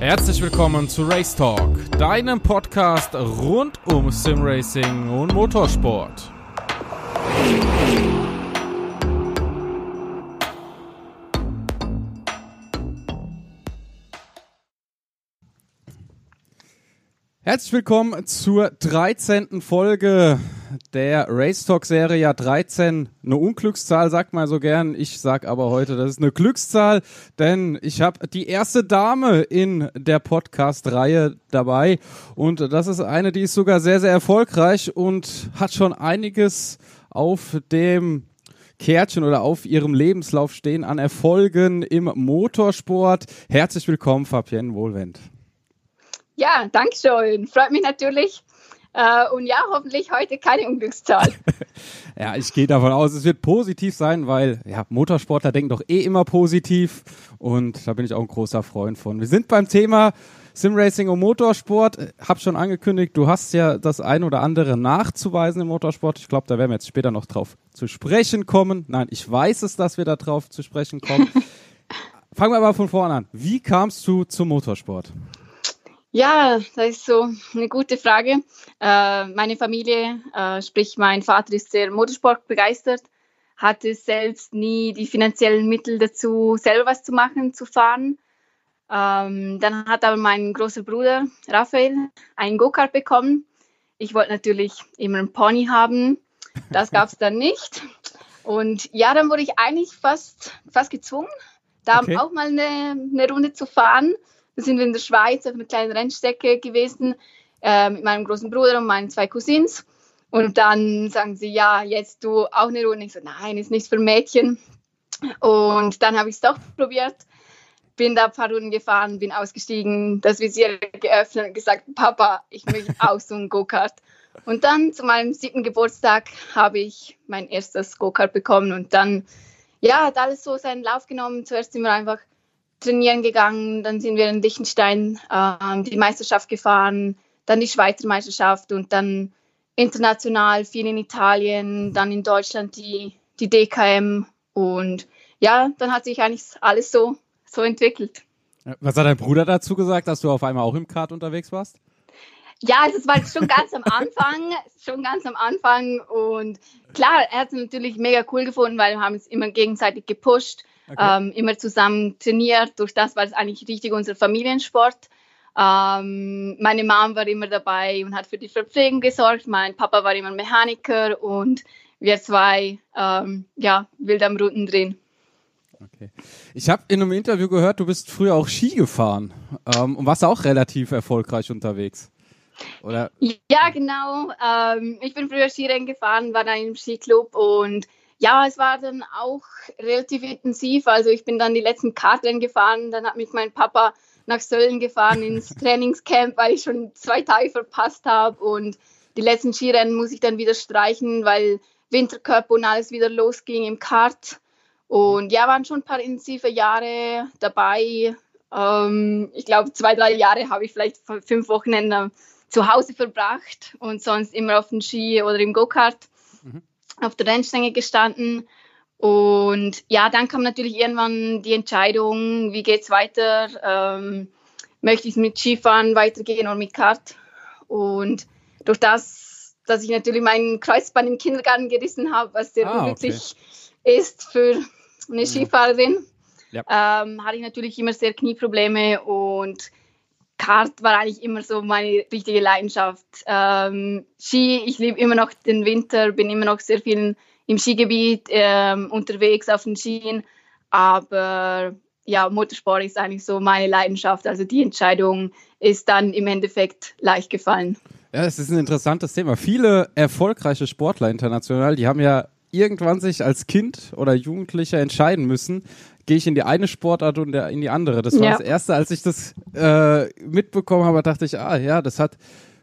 Herzlich willkommen zu Race Talk, deinem Podcast rund um Simracing und Motorsport. Herzlich willkommen zur 13. Folge der Race Talk Serie. Ja, 13, eine Unglückszahl, sagt man so gern. Ich sag aber heute, das ist eine Glückszahl, denn ich habe die erste Dame in der Podcast-Reihe dabei. Und das ist eine, die ist sogar sehr, sehr erfolgreich und hat schon einiges auf dem Kärtchen oder auf ihrem Lebenslauf stehen an Erfolgen im Motorsport. Herzlich willkommen, Fabienne Wohlwend. Ja, danke schön. Freut mich natürlich. Äh, und ja, hoffentlich heute keine Unglückszahl. ja, ich gehe davon aus, es wird positiv sein, weil ja, Motorsportler denken doch eh immer positiv. Und da bin ich auch ein großer Freund von. Wir sind beim Thema Simracing und Motorsport. Hab schon angekündigt, du hast ja das ein oder andere nachzuweisen im Motorsport. Ich glaube, da werden wir jetzt später noch drauf zu sprechen kommen. Nein, ich weiß es, dass wir da drauf zu sprechen kommen. Fangen wir aber von vorne an. Wie kamst du zum Motorsport? Ja, das ist so eine gute Frage. Äh, meine Familie, äh, sprich mein Vater ist sehr Motorsport begeistert, hatte selbst nie die finanziellen Mittel dazu, selber was zu machen, zu fahren. Ähm, dann hat aber mein großer Bruder Raphael einen Go-Kart bekommen. Ich wollte natürlich immer einen Pony haben. Das gab es dann nicht. Und ja, dann wurde ich eigentlich fast, fast gezwungen, da okay. auch mal eine, eine Runde zu fahren. Da sind wir in der Schweiz auf einer kleinen Rennstrecke gewesen äh, mit meinem großen Bruder und meinen zwei Cousins. Und dann sagen sie, ja, jetzt du auch eine Runde. Ich so, nein, ist nichts für Mädchen. Und dann habe ich es doch probiert, bin da ein paar Runden gefahren, bin ausgestiegen, das Visier geöffnet und gesagt, Papa, ich möchte auch so einen Go-Kart. Und dann zu meinem siebten Geburtstag habe ich mein erstes Go-Kart bekommen und dann, ja, hat alles so seinen Lauf genommen. Zuerst sind wir einfach trainieren gegangen, dann sind wir in Liechtenstein äh, die Meisterschaft gefahren, dann die Schweizer Meisterschaft und dann international viel in Italien, dann in Deutschland die, die DKM und ja, dann hat sich eigentlich alles so, so entwickelt. Was hat dein Bruder dazu gesagt, dass du auf einmal auch im Kart unterwegs warst? Ja, das war schon ganz am Anfang, schon ganz am Anfang und klar, er hat es natürlich mega cool gefunden, weil wir haben es immer gegenseitig gepusht okay. ähm, immer zusammen trainiert. Durch das war es eigentlich richtig unser Familiensport. Ähm, meine Mom war immer dabei und hat für die Verpflegung gesorgt. Mein Papa war immer Mechaniker und wir zwei, ähm, ja, wild am Runden drehen. Okay. Ich habe in einem Interview gehört, du bist früher auch Ski gefahren ähm, und warst auch relativ erfolgreich unterwegs. Oder? Ja, genau. Ähm, ich bin früher Skirennen gefahren, war da im Skiclub und ja, es war dann auch relativ intensiv. Also ich bin dann die letzten Kartrennen gefahren, dann hat mich mein Papa nach Sölden gefahren ins Trainingscamp, weil ich schon zwei Tage verpasst habe. Und die letzten Skirennen muss ich dann wieder streichen, weil Wintercup und alles wieder losging im Kart. Und ja, waren schon ein paar intensive Jahre dabei. Ähm, ich glaube, zwei, drei Jahre habe ich vielleicht fünf Wochenende zu Hause verbracht und sonst immer auf dem Ski oder im Go-Kart. Mhm auf der Rennstrecke gestanden. Und ja, dann kam natürlich irgendwann die Entscheidung, wie geht es weiter? Ähm, möchte ich mit Skifahren weitergehen oder mit Kart? Und durch das, dass ich natürlich meinen Kreuzband im Kindergarten gerissen habe, was sehr ah, unglücklich okay. ist für eine Skifahrerin, ja. ähm, hatte ich natürlich immer sehr Knieprobleme und Kart war eigentlich immer so meine richtige Leidenschaft. Ähm, Ski, ich liebe immer noch den Winter, bin immer noch sehr viel im Skigebiet ähm, unterwegs auf den Skien. Aber ja, Motorsport ist eigentlich so meine Leidenschaft. Also die Entscheidung ist dann im Endeffekt leicht gefallen. Ja, es ist ein interessantes Thema. Viele erfolgreiche Sportler international, die haben ja irgendwann sich als Kind oder Jugendlicher entscheiden müssen, gehe ich in die eine Sportart und in die andere. Das war ja. das Erste, als ich das äh, mitbekommen habe, dachte ich, ah ja, das hat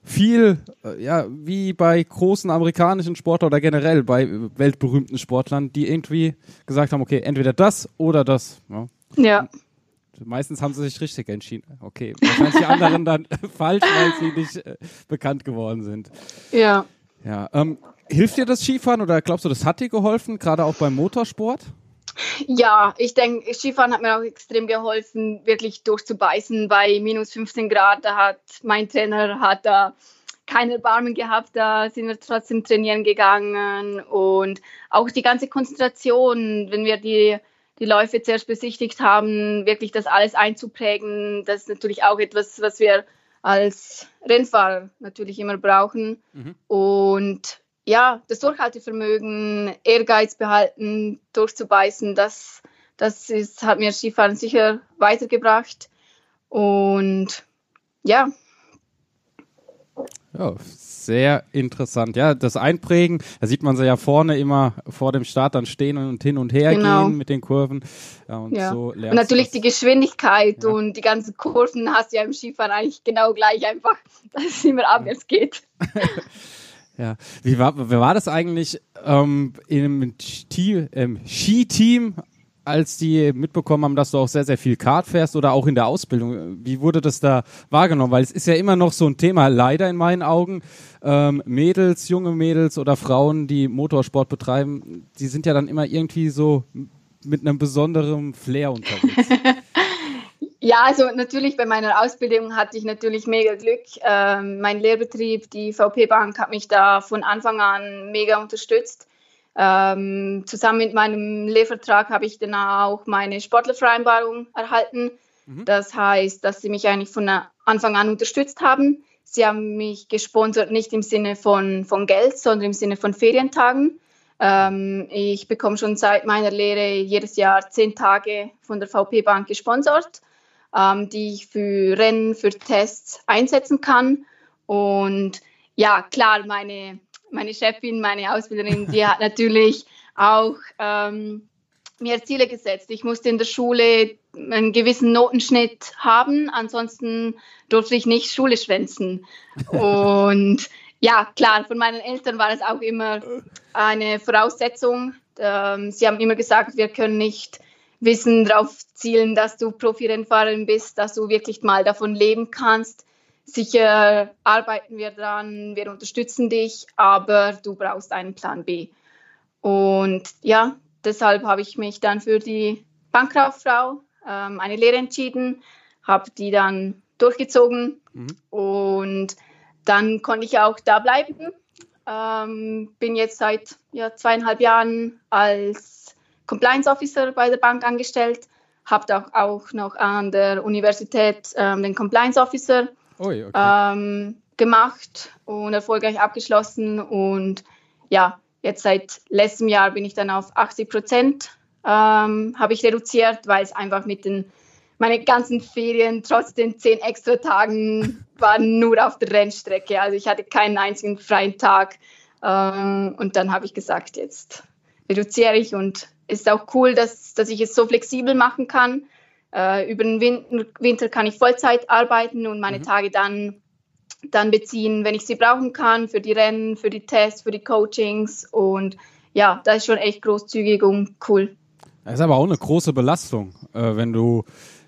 viel, äh, ja, wie bei großen amerikanischen Sportlern oder generell bei weltberühmten Sportlern, die irgendwie gesagt haben, okay, entweder das oder das. Ja. ja. Meistens haben sie sich richtig entschieden. Okay, wahrscheinlich die anderen dann falsch, weil sie nicht äh, bekannt geworden sind. Ja. Ja. Ähm, hilft dir das Skifahren oder glaubst du, das hat dir geholfen, gerade auch beim Motorsport? Ja, ich denke, Skifahren hat mir auch extrem geholfen, wirklich durchzubeißen bei minus 15 Grad. Da hat mein Trainer hat da keine Erbarmen gehabt, da sind wir trotzdem trainieren gegangen und auch die ganze Konzentration, wenn wir die, die Läufe zuerst besichtigt haben, wirklich das alles einzuprägen, das ist natürlich auch etwas, was wir als Rennfahrer natürlich immer brauchen. Mhm. Und ja, das Durchhaltevermögen, Ehrgeiz behalten, durchzubeißen, das, das ist, hat mir Skifahren sicher weitergebracht. Und ja. Ja, sehr interessant. Ja, das Einprägen, da sieht man sie ja vorne immer vor dem Start dann stehen und hin und her genau. gehen mit den Kurven. Ja, und, ja. So und natürlich die Geschwindigkeit ja. und die ganzen Kurven hast du ja im Skifahren eigentlich genau gleich einfach, dass es immer abwärts geht. Ja, wie war, wie war das eigentlich ähm, im, im Skiteam, als die mitbekommen haben, dass du auch sehr, sehr viel Kart fährst oder auch in der Ausbildung? Wie wurde das da wahrgenommen? Weil es ist ja immer noch so ein Thema, leider in meinen Augen. Ähm, Mädels, junge Mädels oder Frauen, die Motorsport betreiben, die sind ja dann immer irgendwie so mit einem besonderen Flair unterwegs. Ja, also natürlich bei meiner Ausbildung hatte ich natürlich mega Glück. Ähm, mein Lehrbetrieb, die VP Bank, hat mich da von Anfang an mega unterstützt. Ähm, zusammen mit meinem Lehrvertrag habe ich dann auch meine Sportlervereinbarung erhalten. Mhm. Das heißt, dass sie mich eigentlich von Anfang an unterstützt haben. Sie haben mich gesponsert, nicht im Sinne von, von Geld, sondern im Sinne von Ferientagen. Ähm, ich bekomme schon seit meiner Lehre jedes Jahr zehn Tage von der VP Bank gesponsert ähm, die ich für Rennen, für Tests einsetzen kann. Und ja, klar, meine, meine Chefin, meine Ausbilderin, die hat natürlich auch ähm, mir Ziele gesetzt. Ich musste in der Schule einen gewissen Notenschnitt haben, ansonsten durfte ich nicht Schule schwänzen. Und ja, klar, von meinen Eltern war es auch immer eine Voraussetzung. Ähm, sie haben immer gesagt, wir können nicht Wissen darauf zielen, dass du Profirennfahrerin bist, dass du wirklich mal davon leben kannst. Sicher arbeiten wir dran, wir unterstützen dich, aber du brauchst einen Plan B. Und ja, deshalb habe ich mich dann für die Bankkauffrau ähm, eine Lehre entschieden, habe die dann durchgezogen mhm. und dann konnte ich auch da bleiben. Ähm, bin jetzt seit ja, zweieinhalb Jahren als Compliance Officer bei der Bank angestellt, habe auch, auch noch an der Universität ähm, den Compliance Officer Ui, okay. ähm, gemacht und erfolgreich abgeschlossen. Und ja, jetzt seit letztem Jahr bin ich dann auf 80 Prozent ähm, habe ich reduziert, weil es einfach mit den meine ganzen Ferien trotz den zehn extra Tagen waren nur auf der Rennstrecke. Also ich hatte keinen einzigen freien Tag. Ähm, und dann habe ich gesagt, jetzt reduziere ich und ist auch cool, dass, dass ich es so flexibel machen kann. Äh, über den Winter, kann ich Vollzeit arbeiten und meine mhm. Tage dann, dann beziehen, wenn ich sie brauchen kann, für die Rennen, für die Tests, für die Coachings. Und ja, das ist schon echt großzügig und cool. Das ist aber auch eine große Belastung, äh, wenn du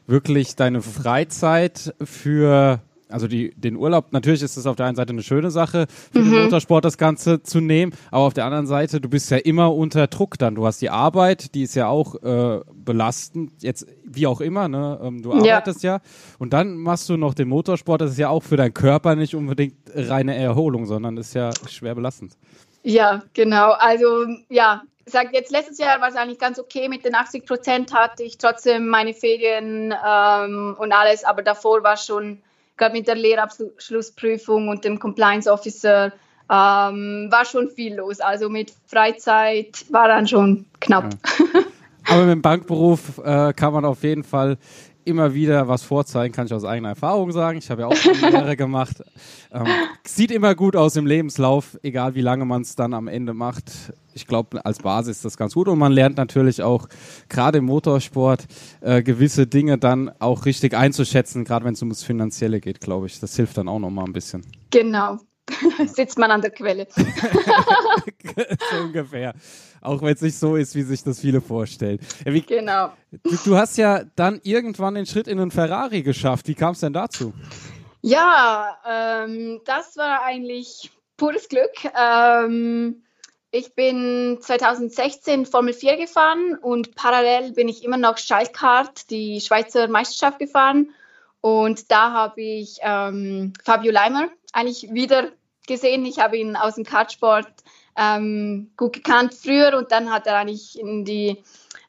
wirklich deine Freizeit für also die, den Urlaub, natürlich ist es auf der einen Seite eine schöne Sache für mhm. den Motorsport, das Ganze zu nehmen, aber auf der anderen Seite, du bist ja immer unter Druck dann. Du hast die Arbeit, die ist ja auch äh, belastend, jetzt wie auch immer, ne? Ähm, du arbeitest ja. ja. Und dann machst du noch den Motorsport, das ist ja auch für deinen Körper nicht unbedingt reine Erholung, sondern ist ja schwer belastend. Ja, genau. Also ja, sag jetzt letztes Jahr war es eigentlich ganz okay mit den 80 Prozent hatte ich trotzdem meine Ferien ähm, und alles, aber davor war schon gerade mit der Lehrabschlussprüfung und dem Compliance Officer ähm, war schon viel los. Also mit Freizeit war dann schon knapp. Ja. Aber mit dem Bankberuf äh, kann man auf jeden Fall immer wieder was vorzeigen, kann ich aus eigener Erfahrung sagen. Ich habe ja auch Lehre gemacht. Ähm, sieht immer gut aus im Lebenslauf, egal wie lange man es dann am Ende macht. Ich glaube, als Basis ist das ganz gut und man lernt natürlich auch gerade im Motorsport äh, gewisse Dinge dann auch richtig einzuschätzen, gerade wenn es ums Finanzielle geht, glaube ich. Das hilft dann auch nochmal ein bisschen. Genau. Sitzt man an der Quelle. so ungefähr. Auch wenn es nicht so ist, wie sich das viele vorstellen. Wie, genau. Du, du, hast ja dann irgendwann den Schritt in einen Ferrari geschafft. Wie kam es denn dazu? Ja, ähm, das war eigentlich pures Glück. Ähm, ich bin 2016 Formel 4 gefahren und parallel bin ich immer noch Schaltkart, die Schweizer Meisterschaft gefahren. Und da habe ich ähm, Fabio Leimer eigentlich wieder gesehen. Ich habe ihn aus dem Kartsport ähm, gut gekannt früher und dann hat er eigentlich in die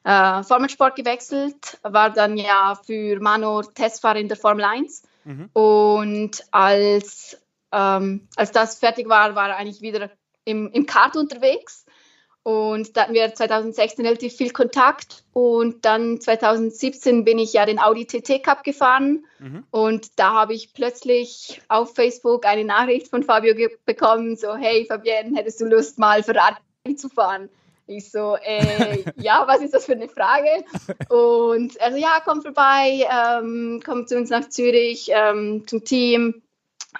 äh, Formelsport gewechselt, war dann ja für Manor Testfahrer in der Formel 1. Mhm. Und als, ähm, als das fertig war, war er eigentlich wieder im, im Kart unterwegs. Und da hatten wir 2016 relativ viel Kontakt. Und dann 2017 bin ich ja den Audi TT Cup gefahren. Mhm. Und da habe ich plötzlich auf Facebook eine Nachricht von Fabio bekommen, so, hey Fabienne, hättest du Lust mal Ferrari zu fahren? Ich so, äh, ja, was ist das für eine Frage? Und also ja, komm vorbei, ähm, komm zu uns nach Zürich ähm, zum Team.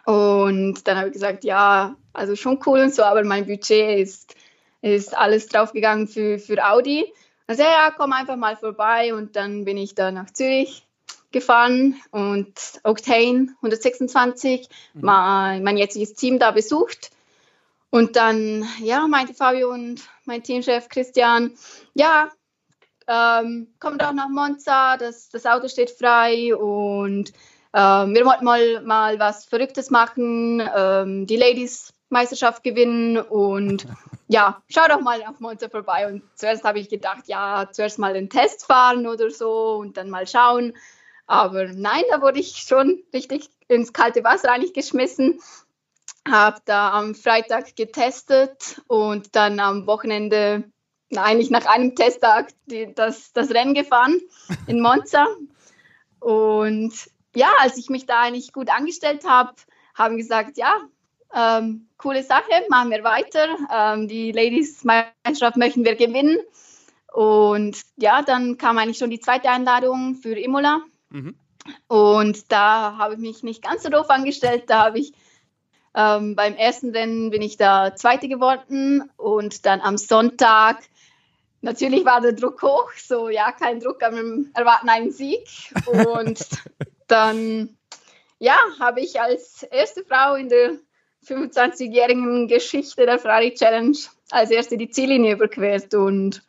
Und dann habe ich gesagt, ja, also schon cool und so, aber mein Budget ist, ist alles draufgegangen für, für Audi. Also ja, komm einfach mal vorbei und dann bin ich da nach Zürich gefahren und Octane 126, mhm. mein, mein jetziges Team da besucht. Und dann, ja, meinte Fabio und mein Teamchef Christian, ja, ähm, komm doch nach Monza, das, das Auto steht frei und ähm, wir wollten mal, mal was Verrücktes machen, ähm, die Ladies Meisterschaft gewinnen und ja, schau doch mal nach Monza vorbei. Und zuerst habe ich gedacht, ja, zuerst mal den Test fahren oder so und dann mal schauen. Aber nein, da wurde ich schon richtig ins kalte Wasser eigentlich geschmissen. Habe da am Freitag getestet und dann am Wochenende, eigentlich nach einem Testtag, die, das, das Rennen gefahren in Monza. Und ja, als ich mich da eigentlich gut angestellt habe, haben gesagt, ja, ähm, coole Sache, machen wir weiter. Ähm, die Ladies Meisterschaft möchten wir gewinnen. Und ja, dann kam eigentlich schon die zweite Einladung für Imola. Mhm. Und da habe ich mich nicht ganz so doof angestellt. Da habe ich ähm, beim ersten Rennen bin ich da Zweite geworden und dann am Sonntag natürlich war der Druck hoch. So ja, kein Druck, aber wir erwarten einen Sieg. Und dann ja, habe ich als erste Frau in der 25-jährigen Geschichte der Ferrari Challenge als erste die Ziellinie überquert. Und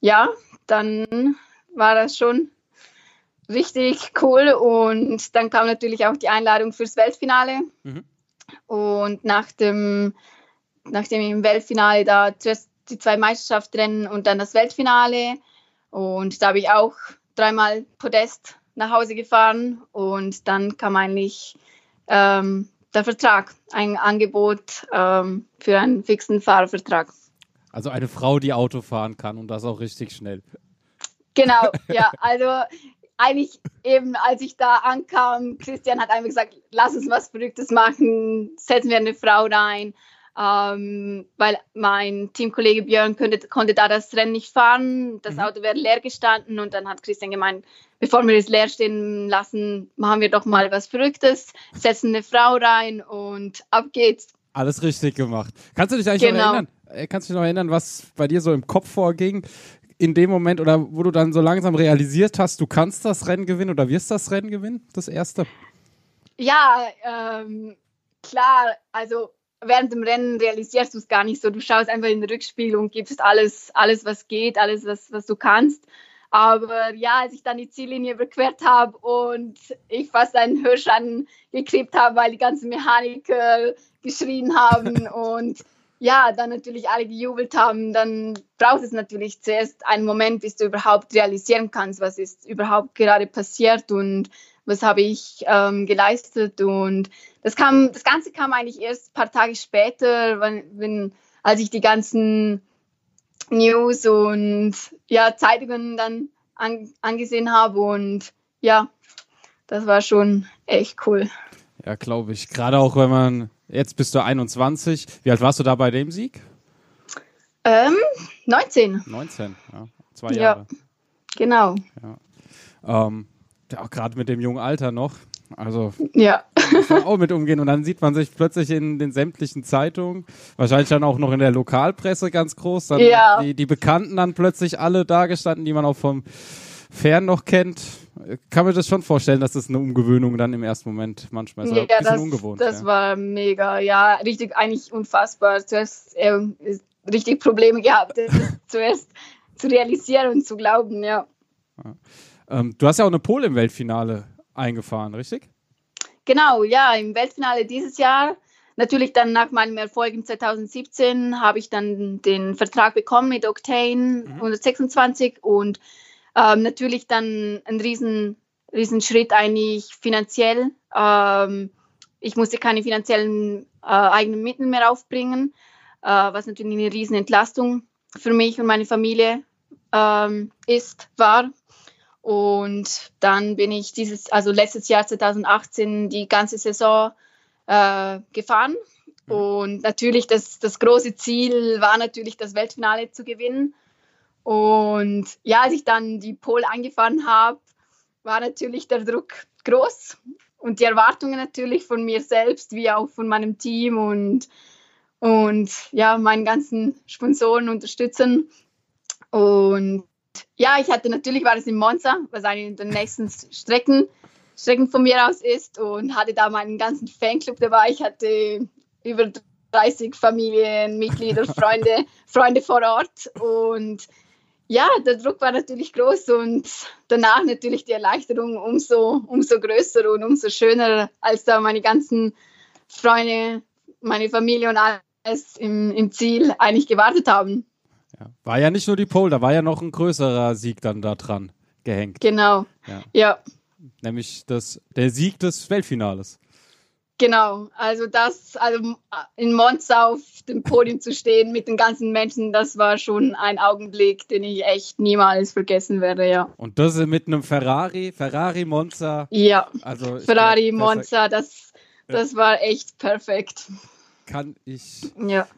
ja, dann war das schon richtig cool. Und dann kam natürlich auch die Einladung fürs Weltfinale. Mhm. Und nach dem, nach dem Weltfinale da zuerst die zwei Meisterschaftsrennen und dann das Weltfinale. Und da habe ich auch dreimal Podest nach Hause gefahren und dann kam eigentlich ähm, der Vertrag, ein Angebot ähm, für einen fixen Fahrervertrag. Also eine Frau, die Auto fahren kann und das auch richtig schnell. Genau, ja, also eigentlich eben, als ich da ankam, Christian hat einfach gesagt, lass uns was Verrücktes machen, setzen wir eine Frau rein ähm, weil mein Teamkollege Björn könnte, konnte da das Rennen nicht fahren. Das mhm. Auto wäre leer gestanden und dann hat Christian gemeint, bevor wir es leer stehen lassen, machen wir doch mal was Verrücktes, setzen eine Frau rein und ab geht's. Alles richtig gemacht. Kannst du dich eigentlich genau. noch erinnern? Äh, kannst du dich noch erinnern, was bei dir so im Kopf vorging? In dem Moment oder wo du dann so langsam realisiert hast, du kannst das Rennen gewinnen oder wirst das Rennen gewinnen, das erste? Ja, ähm, klar, also während dem Rennen realisierst du es gar nicht so. Du schaust einfach in den Rückspiel und gibst alles, alles was geht, alles, was, was du kannst. Aber ja, als ich dann die Ziellinie überquert habe und ich fast einen Hirsch angeklebt habe, weil die ganzen Mechaniker geschrien haben und ja, dann natürlich alle gejubelt haben, dann braucht es natürlich zuerst einen Moment, bis du überhaupt realisieren kannst, was ist überhaupt gerade passiert und was habe ich ähm, geleistet. Und das kam, das Ganze kam eigentlich erst ein paar Tage später, wenn, wenn als ich die ganzen News und ja, Zeitungen dann an, angesehen habe. Und ja, das war schon echt cool. Ja, glaube ich. Gerade auch, wenn man, jetzt bist du 21. Wie alt warst du da bei dem Sieg? Ähm, 19. 19, ja. Zwei Jahre. Ja, genau. Ja. Ähm, ja, auch gerade mit dem jungen Alter noch. Also ja. Muss man auch mit umgehen und dann sieht man sich plötzlich in den sämtlichen Zeitungen, wahrscheinlich dann auch noch in der Lokalpresse ganz groß, dann ja. die, die Bekannten dann plötzlich alle dargestanden, die man auch vom Fern noch kennt. Kann mir das schon vorstellen, dass das eine Umgewöhnung dann im ersten Moment manchmal ist. Ja, ein bisschen das, ungewohnt. Das ja. war mega, ja, richtig eigentlich unfassbar. Zuerst äh, richtig Probleme gehabt, das zuerst zu realisieren und zu glauben, ja. Ähm, du hast ja auch eine Pole im Weltfinale eingefahren, richtig? Genau, ja, im Weltfinale dieses Jahr. Natürlich dann nach meinem Erfolg im 2017 habe ich dann den Vertrag bekommen mit Octane mhm. 126 und ähm, natürlich dann ein riesen, riesen Schritt eigentlich finanziell. Ähm, ich musste keine finanziellen äh, eigenen Mittel mehr aufbringen, äh, was natürlich eine riesen Entlastung für mich und meine Familie ähm, ist, war. Und dann bin ich dieses, also letztes Jahr 2018 die ganze Saison äh, gefahren. Mhm. Und natürlich das, das große Ziel war natürlich das Weltfinale zu gewinnen. Und ja, als ich dann die Pole eingefahren habe, war natürlich der Druck groß und die Erwartungen natürlich von mir selbst wie auch von meinem Team und, und ja, meinen ganzen Sponsoren unterstützen. Und ja, ich hatte natürlich, war es in Monza, was eine der nächsten Strecken, Strecken von mir aus ist und hatte da meinen ganzen Fanclub dabei. Ich hatte über 30 Familienmitglieder, Freunde, Freunde vor Ort und ja, der Druck war natürlich groß und danach natürlich die Erleichterung umso, umso größer und umso schöner, als da meine ganzen Freunde, meine Familie und alles im, im Ziel eigentlich gewartet haben. Ja. War ja nicht nur die Pole, da war ja noch ein größerer Sieg dann da dran gehängt. Genau. Ja. ja. Nämlich das, der Sieg des Weltfinales. Genau, also das, also in Monza auf dem Podium zu stehen mit den ganzen Menschen, das war schon ein Augenblick, den ich echt niemals vergessen werde, ja. Und das mit einem Ferrari, Ferrari Monza. Ja, also Ferrari glaub, Monza, das, das war echt perfekt. Kann ich ja.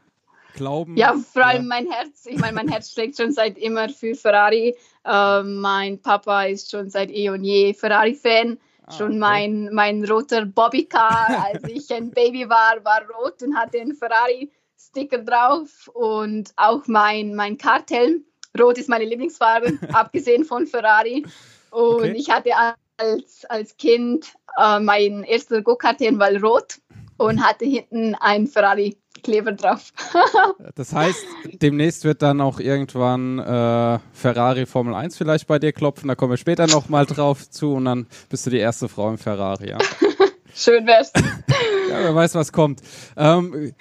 Glauben. Ja, vor allem mein Herz, ich meine, mein Herz schlägt schon seit immer für Ferrari. Äh, mein Papa ist schon seit eh und je Ferrari-Fan Ah, schon okay. mein, mein roter Bobbycar, als ich ein Baby war, war rot und hatte einen Ferrari-Sticker drauf und auch mein, mein Karthelm. Rot ist meine Lieblingsfarbe, abgesehen von Ferrari. Und okay. ich hatte als, als Kind äh, mein erster Go-Karthelm war rot und hatte hinten ein Ferrari Kleber drauf. das heißt, demnächst wird dann auch irgendwann äh, Ferrari Formel 1 vielleicht bei dir klopfen. Da kommen wir später nochmal drauf zu und dann bist du die erste Frau im Ferrari. Ja? Schön wär's. ja, wer weiß, was kommt. Ähm,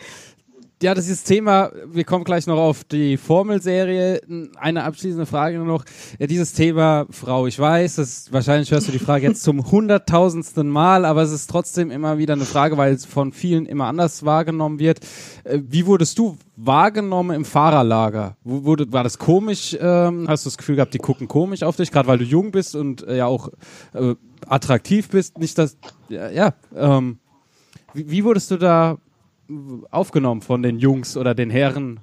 ja, das ist Thema, wir kommen gleich noch auf die Formelserie. Eine abschließende Frage noch. Ja, dieses Thema, Frau, ich weiß, das, wahrscheinlich hörst du die Frage jetzt zum hunderttausendsten Mal, aber es ist trotzdem immer wieder eine Frage, weil es von vielen immer anders wahrgenommen wird. Äh, wie wurdest du wahrgenommen im Fahrerlager? Wurde, war das komisch? Ähm, hast du das Gefühl gehabt, die gucken komisch auf dich, gerade weil du jung bist und äh, ja auch äh, attraktiv bist? Nicht das, ja, ja ähm, wie, wie wurdest du da aufgenommen von den Jungs oder den Herren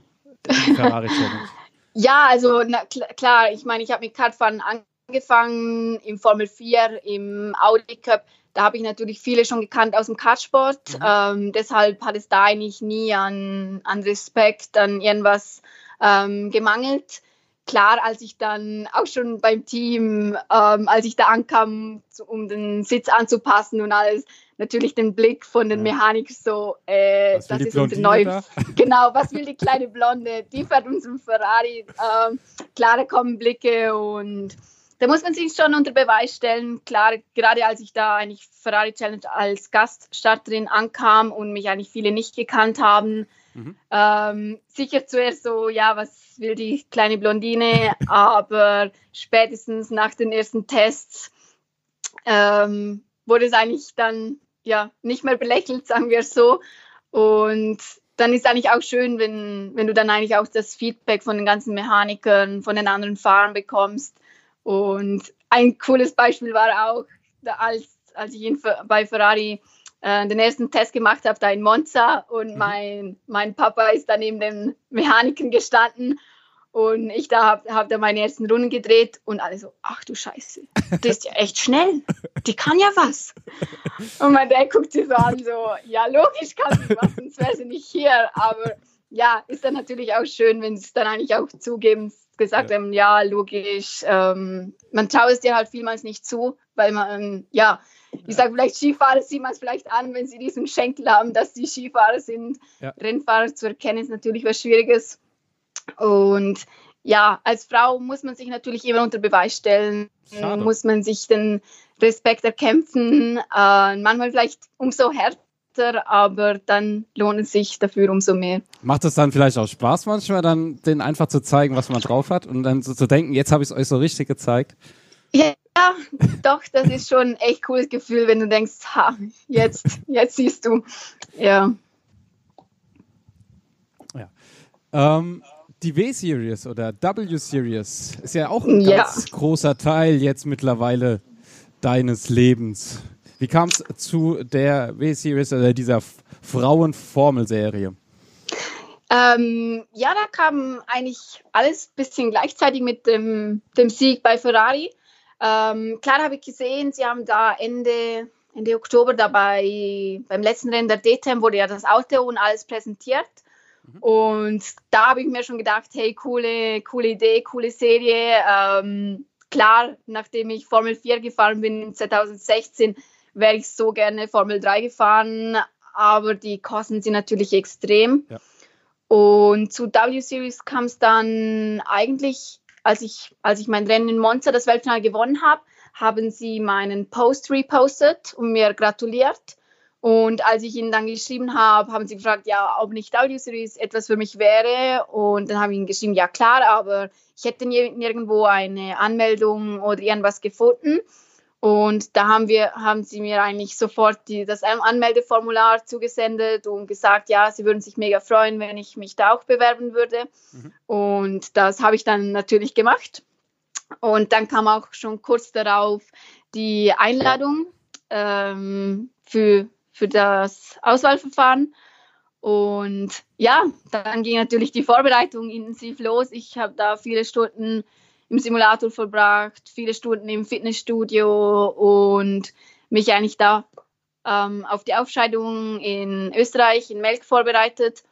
Ferrari Challenge? Ja, also na, kl klar, ich meine, ich habe mit Kartfahren angefangen im Formel 4, im Audi Cup. Da habe ich natürlich viele schon gekannt aus dem Kartsport. Mhm. Ähm, deshalb hat es da eigentlich nie an, an Respekt, an irgendwas ähm, gemangelt. Klar, als ich dann auch schon beim Team, ähm, als ich da ankam, um den Sitz anzupassen und alles, natürlich den Blick von den Mechanikern so, äh, das ist unser neues. Genau, was will die kleine Blonde? Die fährt unseren Ferrari. Ähm, klar, da kommen Blicke und da muss man sich schon unter Beweis stellen. Klar, gerade als ich da eigentlich Ferrari Challenge als Gaststarterin ankam und mich eigentlich viele nicht gekannt haben, mhm. ähm, sicher zuerst so, ja, was will die kleine Blondine? Aber spätestens nach den ersten Tests ähm, wurde es eigentlich dann ja, nicht mehr belächelt, sagen wir so. Und dann ist eigentlich auch schön, wenn, wenn du dann eigentlich auch das Feedback von den ganzen Mechanikern, von den anderen Fahrern bekommst. Und ein cooles Beispiel war auch, als, als ich in, bei Ferrari äh, den ersten Test gemacht habe, da in Monza und mhm. mein, mein Papa ist dann neben den Mechanikern gestanden und ich da habe hab da meine ersten Runden gedreht und alle so, ach du Scheiße, die ist ja echt schnell. Die kann ja was. Und mein Dad guckt sie so an, so, ja, logisch kann sie was, sonst wäre sie nicht hier. Aber ja, ist dann natürlich auch schön, wenn sie es dann eigentlich auch zugeben, gesagt ja. haben, ja, logisch. Ähm, man traut es dir halt vielmals nicht zu, weil man, ja, ich sage vielleicht Skifahrer sieht man es vielleicht an, wenn sie diesen Schenkel haben, dass die Skifahrer sind. Ja. Rennfahrer zu erkennen ist natürlich was Schwieriges. Und ja, als Frau muss man sich natürlich immer unter Beweis stellen, Schade. muss man sich den Respekt erkämpfen, äh, manchmal vielleicht umso härter, aber dann lohnt es sich dafür umso mehr. Macht es dann vielleicht auch Spaß manchmal, dann denen einfach zu zeigen, was man drauf hat und dann so zu denken, jetzt habe ich es euch so richtig gezeigt? Ja, doch, das ist schon ein echt cooles Gefühl, wenn du denkst, ha, jetzt, jetzt siehst du. Ja. Ja. Ähm, die W-Series oder W-Series ist ja auch ein ja. ganz großer Teil jetzt mittlerweile deines Lebens. Wie kam es zu der W-Series oder dieser Frauenformelserie? Ähm, ja, da kam eigentlich alles ein bisschen gleichzeitig mit dem, dem Sieg bei Ferrari. Ähm, klar habe ich gesehen, sie haben da Ende, Ende Oktober dabei, beim letzten Rennen der DTM wurde ja das Auto und alles präsentiert. Mhm. Und da habe ich mir schon gedacht, hey, coole, coole Idee, coole Serie. Ähm, klar, nachdem ich Formel 4 gefahren bin 2016, wäre ich so gerne Formel 3 gefahren, aber die Kosten sind natürlich extrem. Ja. Und zu W-Series kam es dann eigentlich, als ich, als ich mein Rennen in Monza, das Weltfinale gewonnen habe, haben sie meinen Post repostet und mir gratuliert. Und als ich ihnen dann geschrieben habe, haben sie gefragt, ja, ob nicht Audio-Series etwas für mich wäre. Und dann habe ich ihnen geschrieben, ja klar, aber ich hätte nirgendwo eine Anmeldung oder irgendwas gefunden. Und da haben wir, haben sie mir eigentlich sofort die, das Anmeldeformular zugesendet und gesagt, ja, sie würden sich mega freuen, wenn ich mich da auch bewerben würde. Mhm. Und das habe ich dann natürlich gemacht. Und dann kam auch schon kurz darauf die Einladung ähm, für für das Auswahlverfahren. Und ja, dann ging natürlich die Vorbereitung intensiv los. Ich habe da viele Stunden im Simulator verbracht, viele Stunden im Fitnessstudio und mich eigentlich da ähm, auf die Aufscheidung in Österreich, in Melk vorbereitet.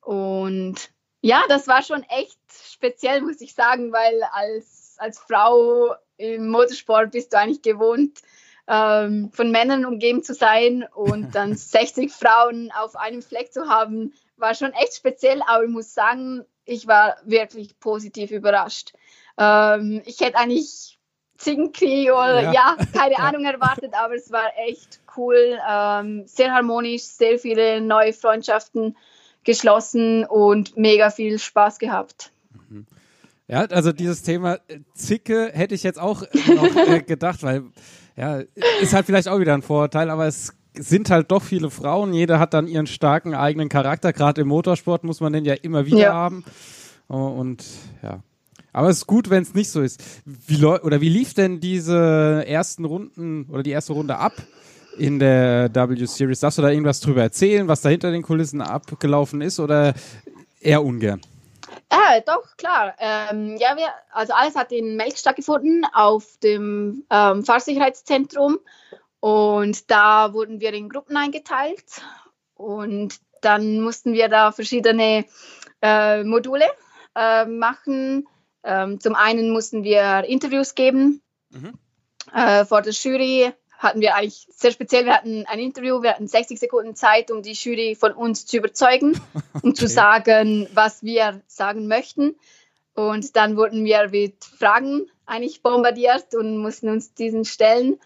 Und ja, das war schon echt speziell, muss ich sagen, weil als, als Frau im Motorsport bist du eigentlich gewohnt, ähm, von Männern umgeben zu sein und dann 60 Frauen auf einem Fleck zu haben, war schon echt speziell, aber ich muss sagen, ich war wirklich positiv überrascht. Ähm, ich hätte eigentlich Zickenkrieg oder ja, ja keine Ahnung erwartet, aber es war echt cool, ähm, sehr harmonisch, sehr viele neue Freundschaften geschlossen und mega viel Spaß gehabt. Mhm. Ja, also dieses Thema Zicke hätte ich jetzt auch noch äh, gedacht, weil ja, ist halt vielleicht auch wieder ein Vorurteil, aber es sind halt doch viele Frauen. Jeder hat dann ihren starken eigenen Charakter. Gerade im Motorsport muss man den ja immer wieder ja. haben. Oh, und ja. Aber es ist gut, wenn es nicht so ist. Wie oder wie lief denn diese ersten Runden oder die erste Runde ab in der W Series? Darfst du da irgendwas drüber erzählen, was da hinter den Kulissen abgelaufen ist oder eher ungern? Ja, doch, klar. Ähm, ja, wir, also alles hat in Melk stattgefunden auf dem ähm, Fahrsicherheitszentrum und da wurden wir in Gruppen eingeteilt und dann mussten wir da verschiedene äh, Module äh, machen. Ähm, zum einen mussten wir Interviews geben mhm. äh, vor der Jury, hatten wir eigentlich sehr speziell, wir hatten ein Interview, wir hatten 60 Sekunden Zeit, um die Jury von uns zu überzeugen, um okay. zu sagen, was wir sagen möchten. Und dann wurden wir mit Fragen eigentlich bombardiert und mussten uns diesen stellen.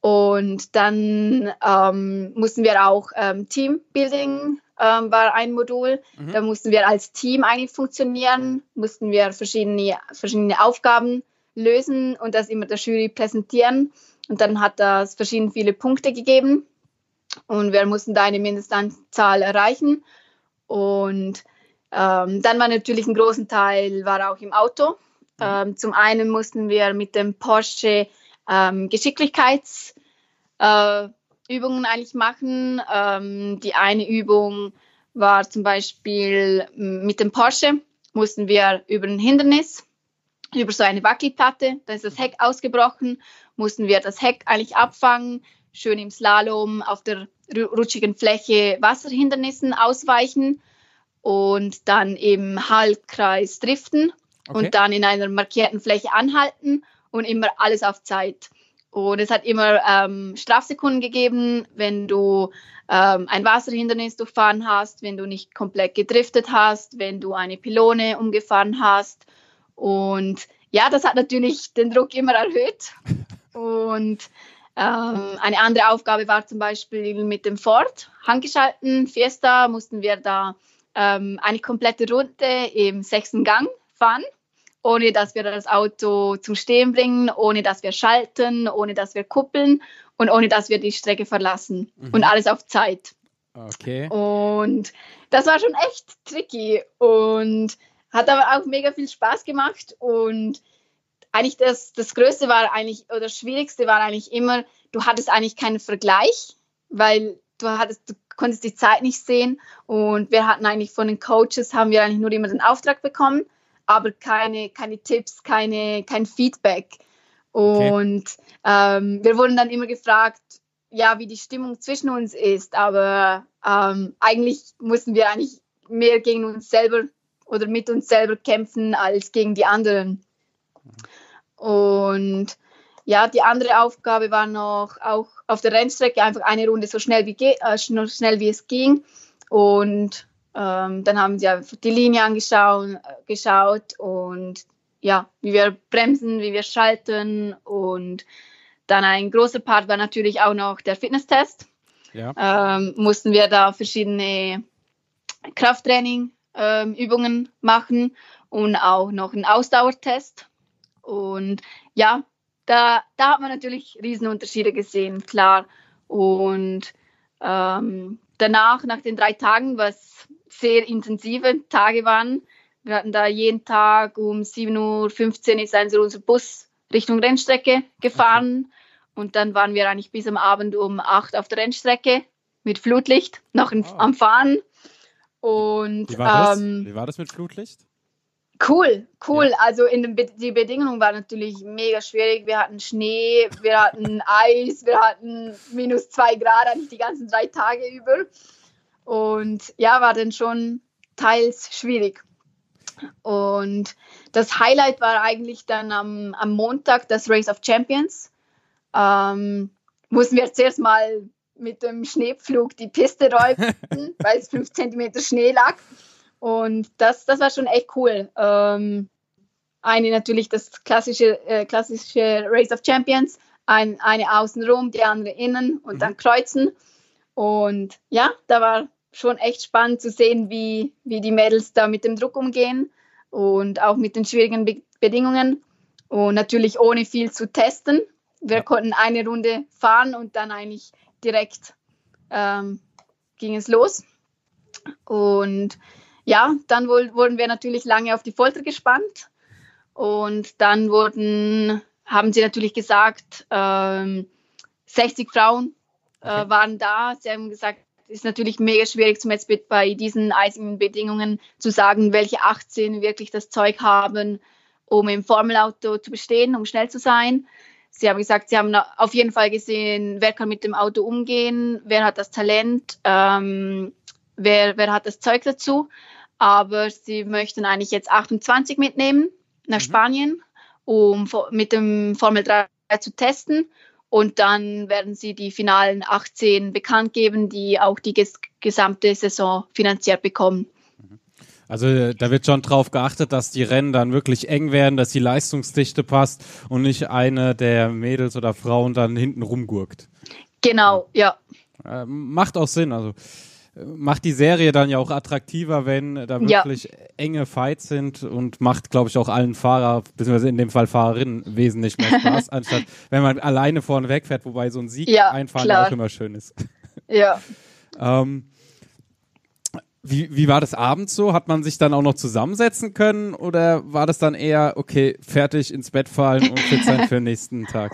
Und dann ähm, mussten wir auch ähm, Teambuilding ähm, war ein Modul. Mhm. Da mussten wir als Team eigentlich funktionieren, mussten wir verschiedene, verschiedene Aufgaben lösen und das immer der Jury präsentieren. Und dann hat das verschieden viele Punkte gegeben und wir mussten da eine Mindestanzahl erreichen. Und ähm, dann war natürlich ein großen Teil war auch im Auto. Mhm. Ähm, zum einen mussten wir mit dem Porsche ähm, Geschicklichkeitsübungen äh, eigentlich machen. Ähm, die eine Übung war zum Beispiel mit dem Porsche mussten wir über ein Hindernis über so eine Wackelplatte, da ist das Heck ausgebrochen, mussten wir das Heck eigentlich abfangen, schön im Slalom auf der rutschigen Fläche Wasserhindernissen ausweichen und dann im Halbkreis driften okay. und dann in einer markierten Fläche anhalten und immer alles auf Zeit. Und es hat immer ähm, Strafsekunden gegeben, wenn du ähm, ein Wasserhindernis durchfahren hast, wenn du nicht komplett gedriftet hast, wenn du eine Pylone umgefahren hast. Und ja, das hat natürlich den Druck immer erhöht. Und ähm, eine andere Aufgabe war zum Beispiel mit dem Ford handgeschalten Fiesta mussten wir da ähm, eine komplette Runde im sechsten Gang fahren, ohne dass wir das Auto zum Stehen bringen, ohne dass wir schalten, ohne dass wir kuppeln und ohne dass wir die Strecke verlassen mhm. und alles auf Zeit. Okay. Und das war schon echt tricky und hat aber auch mega viel Spaß gemacht und eigentlich das, das Größte war eigentlich, oder das Schwierigste war eigentlich immer, du hattest eigentlich keinen Vergleich, weil du hattest, du konntest die Zeit nicht sehen und wir hatten eigentlich von den Coaches, haben wir eigentlich nur immer den Auftrag bekommen, aber keine, keine Tipps, keine, kein Feedback. Und okay. ähm, wir wurden dann immer gefragt, ja, wie die Stimmung zwischen uns ist, aber ähm, eigentlich mussten wir eigentlich mehr gegen uns selber oder mit uns selber kämpfen als gegen die anderen. Und ja, die andere Aufgabe war noch auch auf der Rennstrecke einfach eine Runde so schnell wie, äh, so schnell wie es ging. Und ähm, dann haben sie einfach die Linie angeschaut geschaut und ja, wie wir bremsen, wie wir schalten. Und dann ein großer Part war natürlich auch noch der Fitnesstest. Ja. Ähm, mussten wir da verschiedene Krafttraining ähm, machen und auch noch einen Ausdauertest. Und ja, da, da hat man natürlich Riesenunterschiede gesehen, klar. Und ähm, danach, nach den drei Tagen, was sehr intensive Tage waren, wir hatten da jeden Tag um 7.15 Uhr ist also unser Bus Richtung Rennstrecke gefahren. Und dann waren wir eigentlich bis am Abend um 8 Uhr auf der Rennstrecke mit Flutlicht noch in, oh. am Fahren. Und, Wie war, das? Ähm, Wie war das mit Flutlicht? Cool, cool. Ja. Also in den Be die Bedingungen waren natürlich mega schwierig. Wir hatten Schnee, wir hatten Eis, wir hatten minus zwei Grad eigentlich die ganzen drei Tage über. Und ja, war dann schon teils schwierig. Und das Highlight war eigentlich dann am, am Montag das Race of Champions. Ähm, mussten wir zuerst mal mit dem Schneepflug die Piste räumen, weil es fünf Zentimeter Schnee lag. Und das, das war schon echt cool. Ähm, eine natürlich das klassische, äh, klassische Race of Champions, ein, eine außenrum, die andere innen und mhm. dann kreuzen. Und ja, da war schon echt spannend zu sehen, wie, wie die Mädels da mit dem Druck umgehen und auch mit den schwierigen Be Bedingungen. Und natürlich ohne viel zu testen. Wir ja. konnten eine Runde fahren und dann eigentlich direkt ähm, ging es los. Und ja, dann wurden wir natürlich lange auf die Folter gespannt und dann wurden, haben sie natürlich gesagt, ähm, 60 Frauen äh, okay. waren da. Sie haben gesagt, es ist natürlich mega schwierig, zum Beispiel bei diesen eisigen Bedingungen zu sagen, welche 18 wirklich das Zeug haben, um im Formelauto zu bestehen, um schnell zu sein. Sie haben gesagt, sie haben auf jeden Fall gesehen, wer kann mit dem Auto umgehen, wer hat das Talent, ähm, wer, wer hat das Zeug dazu aber sie möchten eigentlich jetzt 28 mitnehmen nach mhm. Spanien, um mit dem Formel 3 zu testen. Und dann werden sie die finalen 18 bekannt geben, die auch die ges gesamte Saison finanziert bekommen. Mhm. Also da wird schon drauf geachtet, dass die Rennen dann wirklich eng werden, dass die Leistungsdichte passt und nicht eine der Mädels oder Frauen dann hinten rumgurkt. Genau, ja. Äh, macht auch Sinn. Also macht die Serie dann ja auch attraktiver, wenn da wirklich ja. enge Fights sind und macht, glaube ich, auch allen Fahrer, beziehungsweise in dem Fall Fahrerinnen, wesentlich mehr Spaß, anstatt wenn man alleine vorne wegfährt, wobei so ein Sieg ja, einfahren klar. auch immer schön ist. Ja. ähm, wie, wie war das abends so? Hat man sich dann auch noch zusammensetzen können oder war das dann eher, okay, fertig ins Bett fallen und fit sein für den nächsten Tag?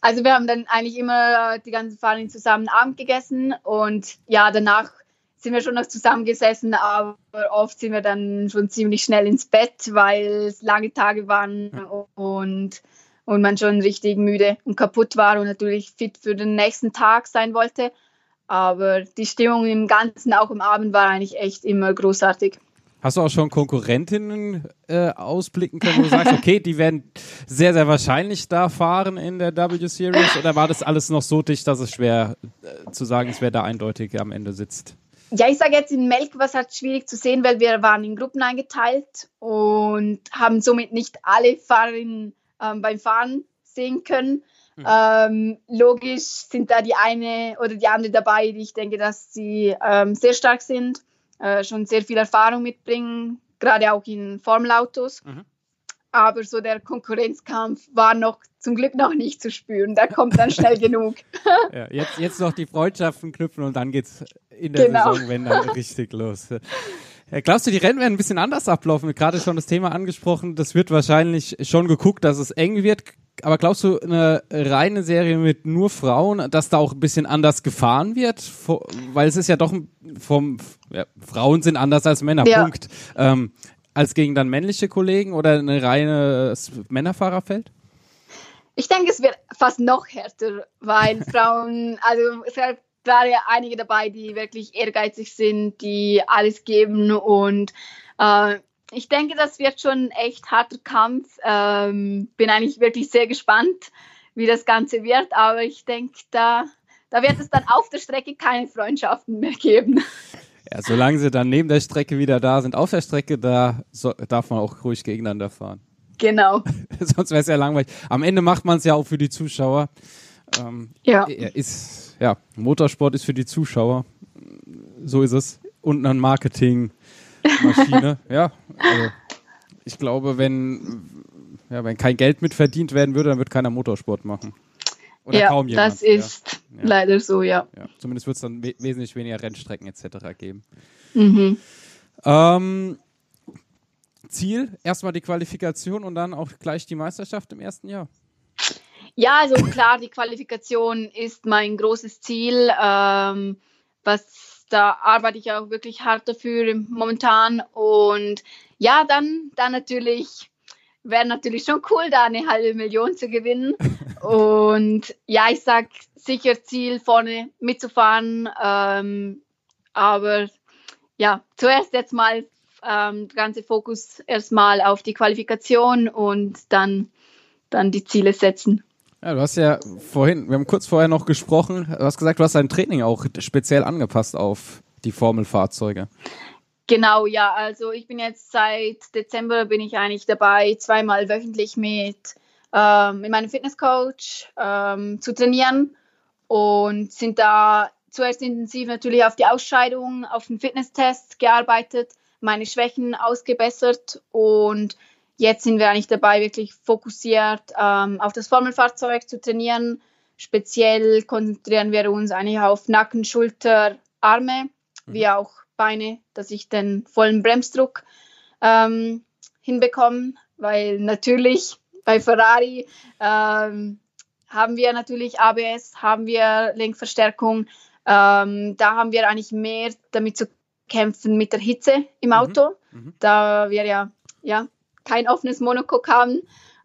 Also wir haben dann eigentlich immer die ganzen Fahrerinnen zusammen Abend gegessen und ja, danach sind wir schon noch zusammengesessen, aber oft sind wir dann schon ziemlich schnell ins Bett, weil es lange Tage waren und, und man schon richtig müde und kaputt war und natürlich fit für den nächsten Tag sein wollte. Aber die Stimmung im Ganzen, auch im Abend, war eigentlich echt immer großartig. Hast du auch schon Konkurrentinnen äh, ausblicken können, wo du sagst, okay, die werden sehr, sehr wahrscheinlich da fahren in der W-Series oder war das alles noch so dicht, dass es schwer äh, zu sagen ist, wer da eindeutig am Ende sitzt? Ja, ich sage jetzt in Melk war es halt schwierig zu sehen, weil wir waren in Gruppen eingeteilt und haben somit nicht alle Fahrerinnen ähm, beim Fahren sehen können. Mhm. Ähm, logisch sind da die eine oder die andere dabei, die ich denke, dass sie ähm, sehr stark sind äh, schon sehr viel Erfahrung mitbringen, gerade auch in Formelautos. Mhm. Aber so der Konkurrenzkampf war noch zum Glück noch nicht zu spüren. Da kommt dann schnell genug. Ja, jetzt, jetzt noch die Freundschaften knüpfen und dann geht es in der genau. Saison, wenn dann richtig los. Ja, glaubst du, die Rennen werden ein bisschen anders ablaufen? Gerade schon das Thema angesprochen. Das wird wahrscheinlich schon geguckt, dass es eng wird aber glaubst du, eine reine Serie mit nur Frauen, dass da auch ein bisschen anders gefahren wird? Weil es ist ja doch vom, ja, Frauen sind anders als Männer, ja. Punkt. Ähm, als gegen dann männliche Kollegen oder ein reines Männerfahrerfeld? Ich denke, es wird fast noch härter, weil Frauen, also es sind gerade einige dabei, die wirklich ehrgeizig sind, die alles geben und äh, ich denke, das wird schon ein echt harter Kampf. Ähm, bin eigentlich wirklich sehr gespannt, wie das Ganze wird. Aber ich denke, da, da wird es dann auf der Strecke keine Freundschaften mehr geben. Ja, solange sie dann neben der Strecke wieder da sind, auf der Strecke, da so, darf man auch ruhig gegeneinander fahren. Genau. Sonst wäre es ja langweilig. Am Ende macht man es ja auch für die Zuschauer. Ähm, ja. Ist, ja, Motorsport ist für die Zuschauer. So ist es. Und ein Marketing. Maschine. ja, also ich glaube, wenn, ja, wenn kein Geld mit verdient werden würde, dann wird keiner Motorsport machen. Oder ja, kaum jemand. Das ist ja. leider so, ja. ja. Zumindest wird es dann we wesentlich weniger Rennstrecken etc. geben. Mhm. Ähm, Ziel, erstmal die Qualifikation und dann auch gleich die Meisterschaft im ersten Jahr. Ja, also klar, die Qualifikation ist mein großes Ziel. Ähm, was da arbeite ich auch wirklich hart dafür momentan. Und ja, dann, dann natürlich wäre natürlich schon cool, da eine halbe Million zu gewinnen. Und ja, ich sage sicher Ziel vorne mitzufahren. Ähm, aber ja, zuerst jetzt mal ähm, der ganze Fokus erstmal auf die Qualifikation und dann, dann die Ziele setzen. Ja, du hast ja vorhin, wir haben kurz vorher noch gesprochen, du hast gesagt, du hast dein Training auch speziell angepasst auf die Formelfahrzeuge. Genau, ja, also ich bin jetzt seit Dezember bin ich eigentlich dabei, zweimal wöchentlich mit, ähm, mit meinem Fitnesscoach ähm, zu trainieren und sind da zuerst intensiv natürlich auf die Ausscheidung, auf den Fitnesstest gearbeitet, meine Schwächen ausgebessert und Jetzt sind wir eigentlich dabei, wirklich fokussiert ähm, auf das Formelfahrzeug zu trainieren. Speziell konzentrieren wir uns eigentlich auf Nacken, Schulter, Arme, mhm. wie auch Beine, dass ich den vollen Bremsdruck ähm, hinbekomme, weil natürlich bei Ferrari ähm, haben wir natürlich ABS, haben wir Lenkverstärkung. Ähm, da haben wir eigentlich mehr damit zu kämpfen mit der Hitze im mhm. Auto, mhm. da wir ja, ja kein offenes Monocoque haben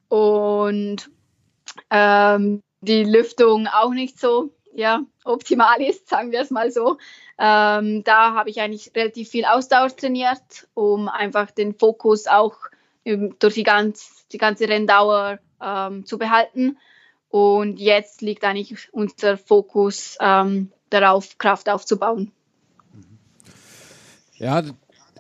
und ähm, die Lüftung auch nicht so ja, optimal ist, sagen wir es mal so. Ähm, da habe ich eigentlich relativ viel Ausdauer trainiert, um einfach den Fokus auch durch die, ganz, die ganze Renndauer ähm, zu behalten. Und jetzt liegt eigentlich unser Fokus ähm, darauf, Kraft aufzubauen. Ja,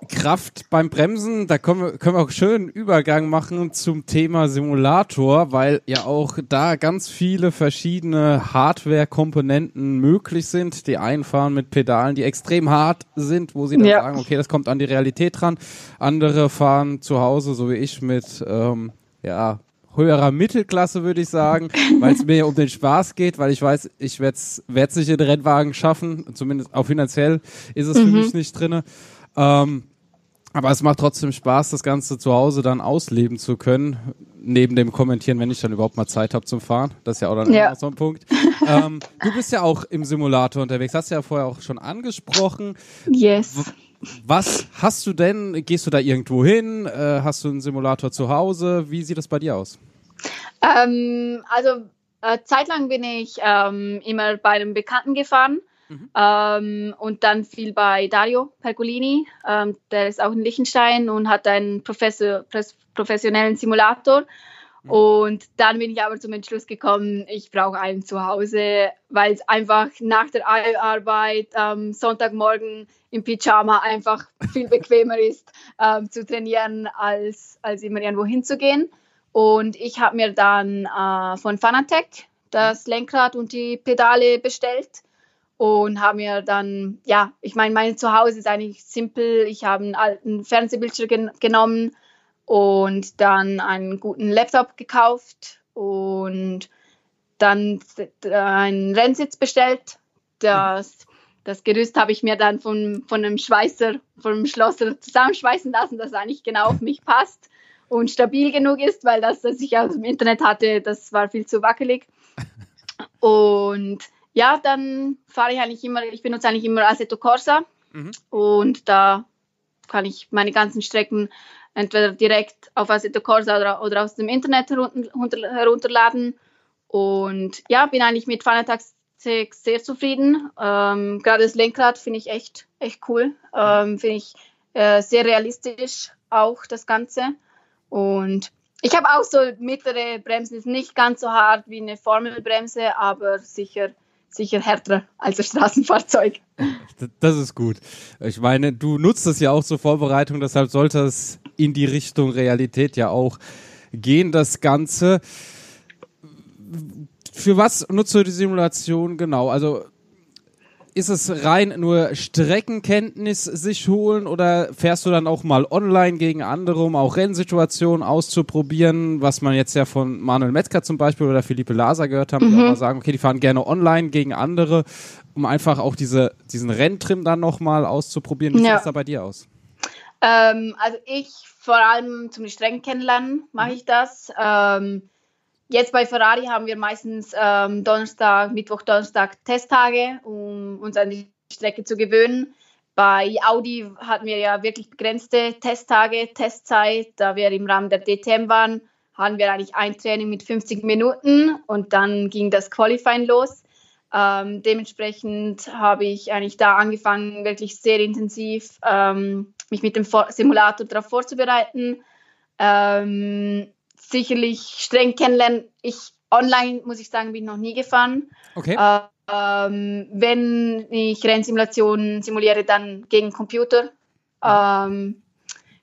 Kraft beim Bremsen, da können wir, können wir auch schön Übergang machen zum Thema Simulator, weil ja auch da ganz viele verschiedene Hardware-Komponenten möglich sind. Die einen fahren mit Pedalen, die extrem hart sind, wo sie dann ja. sagen, okay, das kommt an die Realität dran. Andere fahren zu Hause, so wie ich, mit ähm, ja, höherer Mittelklasse, würde ich sagen, weil es mir um den Spaß geht, weil ich weiß, ich werde es nicht in den Rennwagen schaffen, zumindest auch finanziell ist es mhm. für mich nicht drinne. Ähm, aber es macht trotzdem Spaß, das Ganze zu Hause dann ausleben zu können, neben dem Kommentieren, wenn ich dann überhaupt mal Zeit habe zum Fahren. Das ist ja auch dann ja. so ein Punkt. ähm, du bist ja auch im Simulator unterwegs, hast du ja vorher auch schon angesprochen. Yes. Was hast du denn? Gehst du da irgendwo hin? Äh, hast du einen Simulator zu Hause? Wie sieht das bei dir aus? Ähm, also äh, zeitlang bin ich ähm, immer bei einem Bekannten gefahren Mhm. Ähm, und dann viel bei Dario Pergolini, ähm, der ist auch in Liechtenstein und hat einen Professor, professionellen Simulator. Mhm. Und dann bin ich aber zum Entschluss gekommen, ich brauche einen zu Hause, weil es einfach nach der Arbeit am ähm, Sonntagmorgen im Pyjama einfach viel bequemer ist, ähm, zu trainieren, als, als immer irgendwo hinzugehen. Und ich habe mir dann äh, von Fanatec das Lenkrad und die Pedale bestellt und habe mir dann, ja, ich meine, mein Zuhause ist eigentlich simpel. Ich habe einen alten Fernsehbildschirm gen genommen und dann einen guten Laptop gekauft und dann einen Rennsitz bestellt. Das, das Gerüst habe ich mir dann von, von einem Schweißer, von einem Schlosser zusammenschweißen lassen, das eigentlich genau auf mich passt und stabil genug ist, weil das, was ich aus dem Internet hatte, das war viel zu wackelig. Und ja, dann fahre ich eigentlich immer, ich benutze eigentlich immer Assetto Corsa mhm. und da kann ich meine ganzen Strecken entweder direkt auf Assetto Corsa oder, oder aus dem Internet herunter, herunterladen. Und ja, bin eigentlich mit Fanatax sehr zufrieden. Ähm, gerade das Lenkrad finde ich echt, echt cool. Ähm, finde ich äh, sehr realistisch auch das Ganze. Und ich habe auch so mittlere Bremsen, ist nicht ganz so hart wie eine Formelbremse, aber sicher sicher härter als ein Straßenfahrzeug. Das ist gut. Ich meine, du nutzt es ja auch zur Vorbereitung, deshalb sollte es in die Richtung Realität ja auch gehen, das Ganze. Für was nutzt du die Simulation genau? Also ist es rein nur Streckenkenntnis sich holen oder fährst du dann auch mal online gegen andere, um auch Rennsituationen auszuprobieren, was man jetzt ja von Manuel Metzger zum Beispiel oder Philippe Laser gehört haben, mhm. die auch mal sagen, okay, die fahren gerne online gegen andere, um einfach auch diese, diesen Renntrim dann nochmal auszuprobieren. Wie ja. sieht es da bei dir aus? Ähm, also ich vor allem zum Strecken kennenlernen mache mhm. ich das. Ähm, Jetzt bei Ferrari haben wir meistens ähm, Donnerstag, Mittwoch, Donnerstag Testtage, um uns an die Strecke zu gewöhnen. Bei Audi hatten wir ja wirklich begrenzte Testtage, Testzeit. Da wir im Rahmen der DTM waren, hatten wir eigentlich ein Training mit 50 Minuten und dann ging das Qualifying los. Ähm, dementsprechend habe ich eigentlich da angefangen, wirklich sehr intensiv ähm, mich mit dem Simulator darauf vorzubereiten. Ähm, sicherlich streng kennenlernen. Ich online, muss ich sagen, bin ich noch nie gefahren. Okay. Ähm, wenn ich Rennsimulationen simuliere, dann gegen Computer ähm,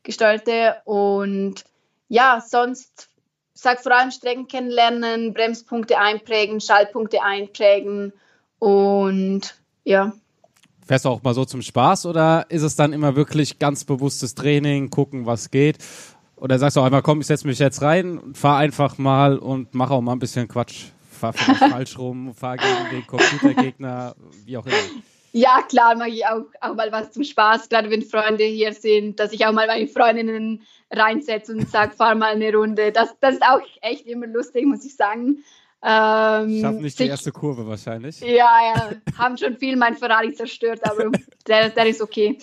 gesteuerte. Und ja, sonst sag vor allem Strecken kennenlernen, Bremspunkte einprägen, Schaltpunkte einprägen und ja. Fährst du auch mal so zum Spaß oder ist es dann immer wirklich ganz bewusstes Training, gucken, was geht? Oder sagst du auch einmal, komm, ich setze mich jetzt rein, fahr einfach mal und mach auch mal ein bisschen Quatsch. Fahr falsch rum, fahr gegen den Computergegner, wie auch immer. Ja, klar, mache ich auch, auch mal was zum Spaß, gerade wenn Freunde hier sind, dass ich auch mal meine Freundinnen reinsetze und sage, fahr mal eine Runde. Das, das ist auch echt immer lustig, muss ich sagen. Ähm, Schaffen nicht die erste Kurve wahrscheinlich. Ja, ja, haben schon viel mein Ferrari zerstört, aber der, der ist okay.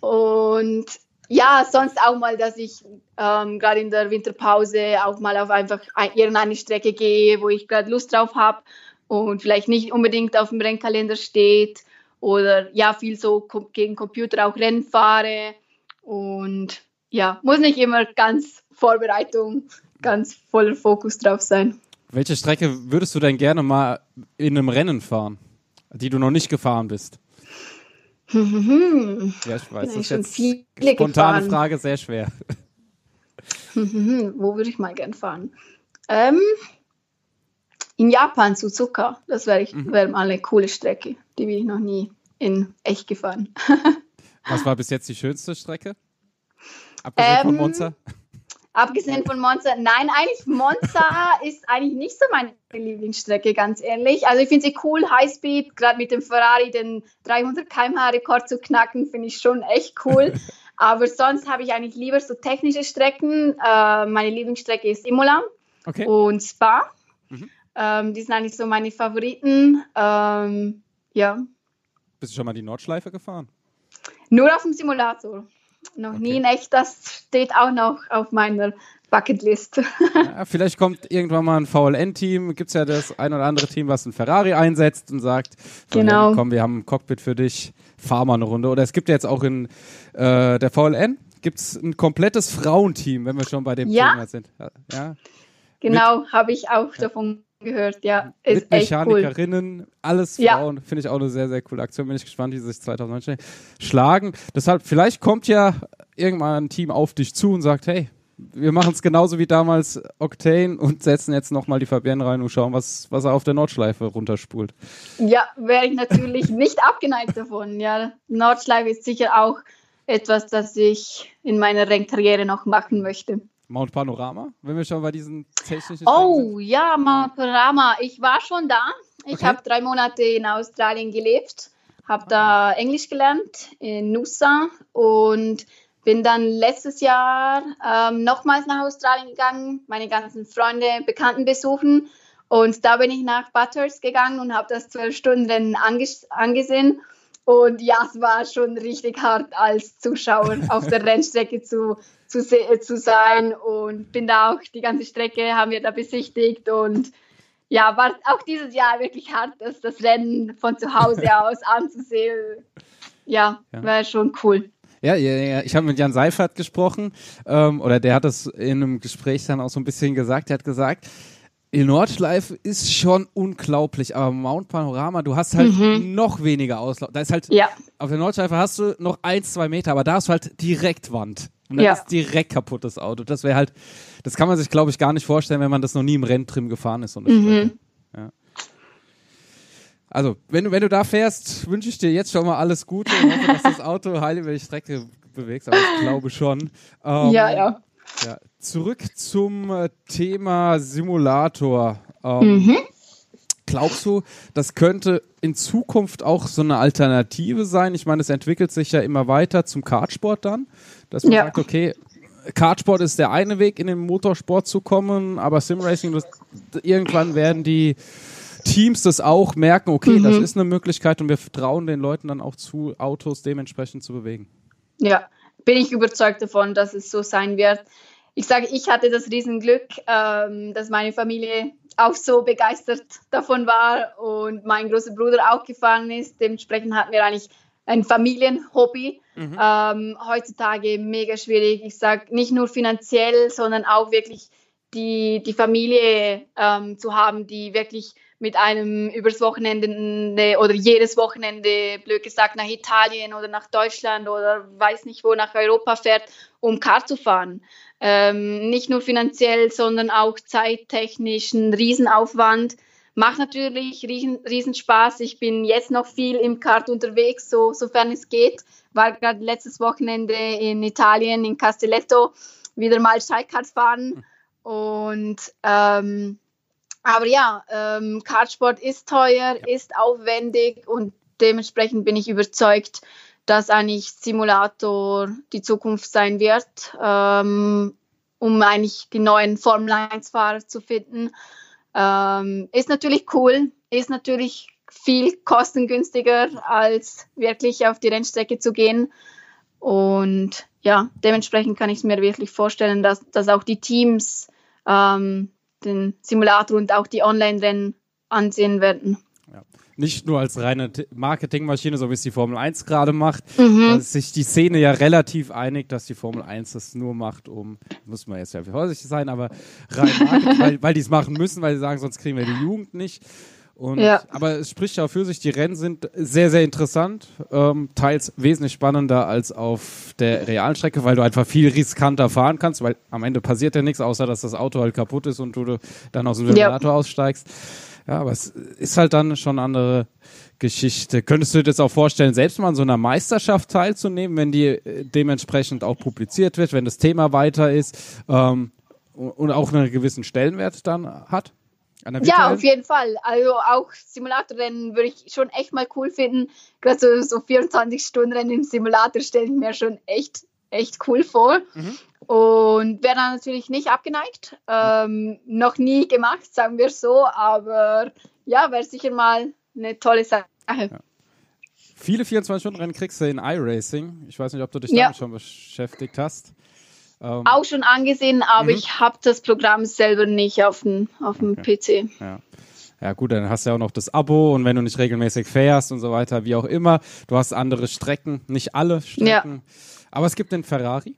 Und ja, sonst auch mal, dass ich ähm, gerade in der Winterpause auch mal auf einfach irgendeine Strecke gehe, wo ich gerade Lust drauf habe und vielleicht nicht unbedingt auf dem Rennkalender steht oder ja, viel so gegen Computer auch Rennen fahre und ja, muss nicht immer ganz Vorbereitung, ganz voller Fokus drauf sein. Welche Strecke würdest du denn gerne mal in einem Rennen fahren, die du noch nicht gefahren bist? Ja, ich weiß, das ist jetzt spontane gefahren. Frage, sehr schwer. Wo würde ich mal gern fahren? Ähm, in Japan zu Zucker. Das wäre mhm. wär mal eine coole Strecke. Die bin ich noch nie in echt gefahren. Was war bis jetzt die schönste Strecke? Abgesehen ähm, von Monza? Abgesehen von Monza, nein, eigentlich Monza ist eigentlich nicht so meine Lieblingsstrecke, ganz ehrlich. Also ich finde sie cool, Highspeed, gerade mit dem Ferrari den 300 km/h Rekord zu knacken, finde ich schon echt cool. Aber sonst habe ich eigentlich lieber so technische Strecken. Äh, meine Lieblingsstrecke ist Imola okay. und Spa. Mhm. Ähm, die sind eigentlich so meine Favoriten. Ähm, ja. Bist du schon mal die Nordschleife gefahren? Nur auf dem Simulator. Noch okay. nie in echt. Das steht auch noch auf meiner Bucketlist. Ja, vielleicht kommt irgendwann mal ein VLN-Team. Gibt es ja das ein oder andere Team, was ein Ferrari einsetzt und sagt: Genau. Komm, wir haben ein Cockpit für dich, fahr mal eine Runde. Oder es gibt ja jetzt auch in äh, der VLN gibt es ein komplettes Frauenteam, wenn wir schon bei dem ja. Thema sind. Ja. Genau, habe ich auch davon gehört, ja. Ist mit Mechanikerinnen, cool. alles Frauen. Ja. Finde ich auch eine sehr, sehr coole Aktion. Bin ich gespannt, wie sie sich 2019 schlagen. Deshalb, vielleicht kommt ja irgendwann ein Team auf dich zu und sagt, hey, wir machen es genauso wie damals Octane und setzen jetzt nochmal die Fabienne rein und schauen, was, was er auf der Nordschleife runterspult. Ja, wäre ich natürlich nicht abgeneigt davon. Ja, Nordschleife ist sicher auch etwas, das ich in meiner Rennkarriere noch machen möchte. Mount Panorama, wenn wir schon bei diesen technischen. Oh sind. ja, Mount Panorama. Ich war schon da. Ich okay. habe drei Monate in Australien gelebt, habe da Englisch gelernt in Nusa und bin dann letztes Jahr ähm, nochmals nach Australien gegangen, meine ganzen Freunde, Bekannten besuchen. Und da bin ich nach Butters gegangen und habe das zwölf Stunden anges angesehen. Und ja, es war schon richtig hart als Zuschauer auf der Rennstrecke zu, zu, zu sein. Und bin da auch die ganze Strecke haben wir da besichtigt. Und ja, war auch dieses Jahr wirklich hart, das, das Rennen von zu Hause aus anzusehen. Ja, ja. war schon cool. Ja, ja, ja. ich habe mit Jan Seifert gesprochen, ähm, oder der hat das in einem Gespräch dann auch so ein bisschen gesagt. Er hat gesagt, die Nordschleife ist schon unglaublich, aber Mount Panorama, du hast halt mhm. noch weniger Auslauf. Da ist halt, ja. auf der Nordschleife hast du noch ein, zwei Meter, aber da hast du halt direkt Wand. Und dann ja. ist direkt kaputt das Auto. Das wäre halt, das kann man sich, glaube ich, gar nicht vorstellen, wenn man das noch nie im Renntrim gefahren ist. So mhm. ja. Also, wenn du, wenn du da fährst, wünsche ich dir jetzt schon mal alles Gute und hoffe, dass das Auto heil über die Strecke bewegst, aber ich glaube schon. Ähm, ja, ja. Ja, zurück zum äh, Thema Simulator. Ähm, mhm. Glaubst du, das könnte in Zukunft auch so eine Alternative sein? Ich meine, es entwickelt sich ja immer weiter zum Kartsport dann, dass man ja. sagt, okay, Kartsport ist der eine Weg, in den Motorsport zu kommen, aber Simracing, das, irgendwann werden die Teams das auch merken, okay, mhm. das ist eine Möglichkeit und wir trauen den Leuten dann auch zu, Autos dementsprechend zu bewegen. Ja, bin ich überzeugt davon, dass es so sein wird. Ich sage, ich hatte das Riesenglück, ähm, dass meine Familie auch so begeistert davon war und mein großer Bruder auch gefahren ist. Dementsprechend hatten wir eigentlich ein Familienhobby. Mhm. Ähm, heutzutage mega schwierig. Ich sage nicht nur finanziell, sondern auch wirklich die, die Familie ähm, zu haben, die wirklich mit einem übers Wochenende oder jedes Wochenende, blöd gesagt, nach Italien oder nach Deutschland oder weiß nicht wo, nach Europa fährt, um Kart zu fahren. Ähm, nicht nur finanziell, sondern auch zeittechnisch ein Riesenaufwand. Macht natürlich riesen, riesen Spaß. Ich bin jetzt noch viel im Kart unterwegs, so, sofern es geht. War gerade letztes Wochenende in Italien, in Castelletto, wieder mal Steigkart fahren. Und ähm, aber ja, ähm, Kartsport ist teuer, ist aufwendig und dementsprechend bin ich überzeugt, dass eigentlich Simulator die Zukunft sein wird, ähm, um eigentlich die neuen Formel 1-Fahrer zu finden. Ähm, ist natürlich cool, ist natürlich viel kostengünstiger, als wirklich auf die Rennstrecke zu gehen. Und ja, dementsprechend kann ich es mir wirklich vorstellen, dass, dass auch die Teams ähm, den Simulator und auch die Online-Rennen ansehen werden. Ja. Nicht nur als reine Marketingmaschine, so wie es die Formel 1 gerade macht, mhm. da ist sich die Szene ja relativ einig, dass die Formel 1 das nur macht, um, muss man jetzt ja vorsichtig sein, aber rein Marketing, weil, weil die es machen müssen, weil sie sagen, sonst kriegen wir die Jugend nicht. Und, ja. Aber es spricht ja für sich, die Rennen sind sehr, sehr interessant, ähm, teils wesentlich spannender als auf der realen Strecke, weil du einfach viel riskanter fahren kannst, weil am Ende passiert ja nichts, außer dass das Auto halt kaputt ist und du dann aus dem Simulator ja. aussteigst. Ja, aber es ist halt dann schon eine andere Geschichte. Könntest du dir das auch vorstellen, selbst mal an so einer Meisterschaft teilzunehmen, wenn die äh, dementsprechend auch publiziert wird, wenn das Thema weiter ist ähm, und auch einen gewissen Stellenwert dann hat? Ja, auf jeden Fall. Also auch Simulatorrennen würde ich schon echt mal cool finden. Gerade so, so 24-Stunden-Rennen im Simulator stelle ich mir schon echt, echt cool vor. Mhm. Und wäre dann natürlich nicht abgeneigt. Ähm, noch nie gemacht, sagen wir so. Aber ja, wäre sicher mal eine tolle Sache. Ja. Viele 24-Stunden-Rennen kriegst du in iRacing. Ich weiß nicht, ob du dich Ja. damit schon beschäftigt hast. Ähm, Auch schon angesehen, aber Mhm. ich habe das Programm selber nicht auf dem, auf dem PC. Ja. Ja gut, dann hast du ja auch noch das Abo und wenn du nicht regelmäßig fährst und so weiter, wie auch immer, du hast andere Strecken, nicht alle Strecken. Aber es gibt den Ferrari.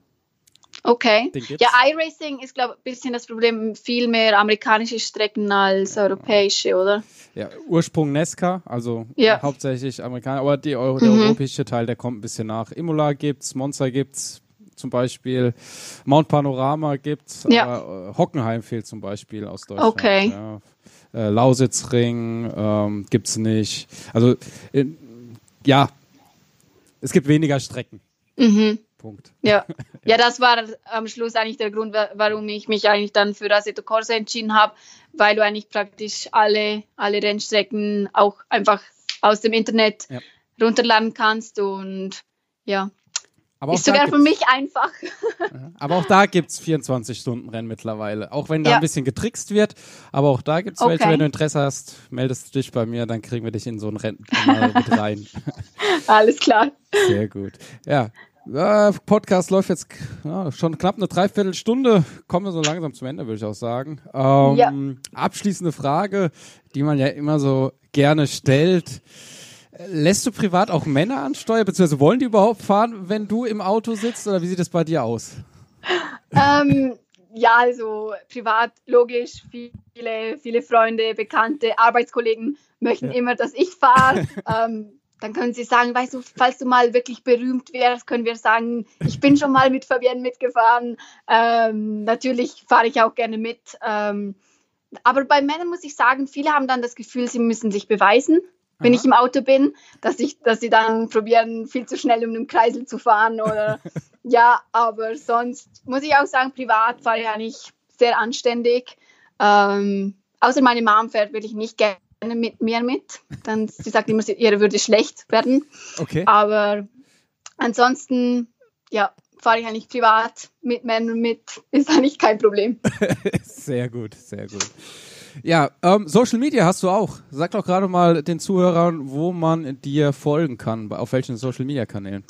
Okay. Ja, iRacing ist, glaube ich, ein bisschen das Problem, viel mehr amerikanische Strecken als europäische, oder? Ja, Ursprung Nesca, also Ja. hauptsächlich Amerikaner, aber Euro, der Mhm. europäische Teil, der kommt ein bisschen nach. Imola gibt's, Monza gibt's zum Beispiel, Mount Panorama gibt's, Ja. aber äh, Hockenheim fehlt zum Beispiel aus Deutschland. Okay. Ja. Äh, Lausitzring ähm, gibt's nicht. Also äh, ja, es gibt weniger Strecken. Mhm. Punkt. Ja. ja, das war am Schluss eigentlich der Grund, wa- warum ich mich eigentlich dann für Assetto Corsa entschieden habe, weil du eigentlich praktisch alle, alle Rennstrecken auch einfach aus dem Internet Ja. runterladen kannst und ja, Aber ist sogar für mich einfach. aber auch da gibt's 24-Stunden-Rennen mittlerweile. Auch wenn da Ja. ein bisschen getrickst wird, aber auch da gibt's Okay. welche. Wenn du Interesse hast, meldest du dich bei mir, dann kriegen wir dich in so ein Rennen mit rein. Alles klar. Sehr gut. Ja. Äh, Podcast läuft jetzt ja, schon knapp eine Dreiviertelstunde. Kommen wir so langsam zum Ende, würde ich auch sagen. Ähm, Ja. Abschließende Frage, die man ja immer so gerne stellt. Lässt du privat auch Männer ansteuern, beziehungsweise wollen die überhaupt fahren, wenn du im Auto sitzt, oder wie sieht es bei dir aus? ähm, ja, also privat, logisch, viele, viele Freunde, Bekannte, Arbeitskollegen möchten Ja. immer, dass ich fahre. ähm, dann können sie sagen, weißt du, falls du mal wirklich berühmt wärst, können wir sagen, ich bin schon mal mit Fabienne mitgefahren. Ähm, natürlich fahre ich auch gerne mit. Ähm, aber bei Männern muss ich sagen, viele haben dann das Gefühl, sie müssen sich beweisen, wenn Aha. ich im Auto bin, dass, ich, dass sie dann probieren, viel zu schnell um den Kreisel zu fahren oder ja, aber sonst muss ich auch sagen, privat fahre ich eigentlich sehr anständig. Ähm, außer meine Mom fährt wirklich nicht gerne mit mir mit. Dann, sie sagt immer, ihre würde schlecht werden. Okay. Aber ansonsten, ja, fahre ich eigentlich privat mit Männern mit. Ist eigentlich kein Problem. Sehr gut, sehr gut. Ja, ähm, Social Media hast du auch. Sag doch gerade mal den Zuhörern, wo man dir folgen kann, auf welchen Social Media Kanälen.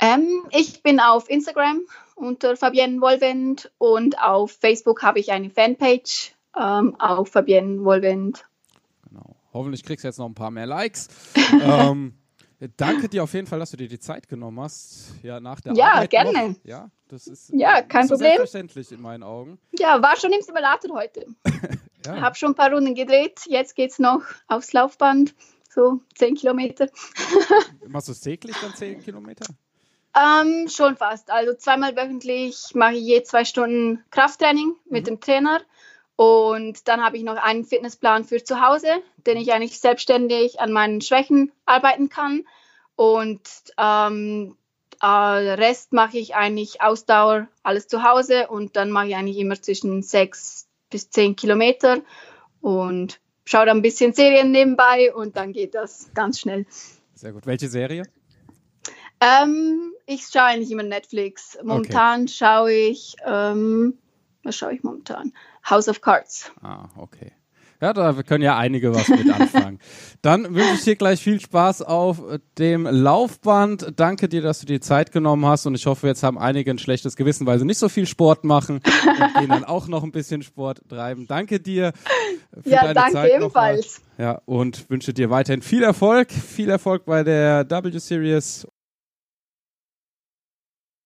Ähm, ich bin auf Instagram unter Fabienne Wohlwend und auf Facebook habe ich eine Fanpage ähm, auf Fabienne Wohlwend. Genau. Hoffentlich kriegst du jetzt noch ein paar mehr Likes. ähm, danke dir auf jeden Fall, dass du dir die Zeit genommen hast. Ja, nach der Ja, Arbeit gerne. Noch. Ja, das ist Ja, kein so Problem. selbstverständlich in meinen Augen. Ja, war schon im Simulator heute. Ja. Habe schon ein paar Runden gedreht. Jetzt geht es noch aufs Laufband, so 10 Kilometer. Machst du es täglich dann 10 Kilometer? Ähm, schon fast. Also zweimal wöchentlich mache ich je zwei Stunden Krafttraining mit dem Trainer. Und dann habe ich noch einen Fitnessplan für zu Hause, den ich eigentlich selbstständig an meinen Schwächen arbeiten kann. Und ähm, äh, Rest mache ich eigentlich Ausdauer, alles zu Hause. Und dann mache ich eigentlich immer zwischen sechs bis zehn Kilometer und schaue dann ein bisschen Serien nebenbei und dann geht das ganz schnell. Sehr gut. Welche Serie? Ähm, ich schaue eigentlich immer Netflix. Momentan schaue ich, ähm, was schaue ich momentan? House of Cards. Ah, okay. Ja, da können ja einige was mit anfangen. Dann wünsche ich dir gleich viel Spaß auf dem Laufband. Danke dir, dass du dir Zeit genommen hast und ich hoffe, jetzt haben einige ein schlechtes Gewissen, weil sie nicht so viel Sport machen und gehen dann auch noch ein bisschen Sport treiben. Danke dir für Ja, deine danke Zeit nochmal. ebenfalls. Ja, und wünsche dir weiterhin viel Erfolg, viel Erfolg bei der W Series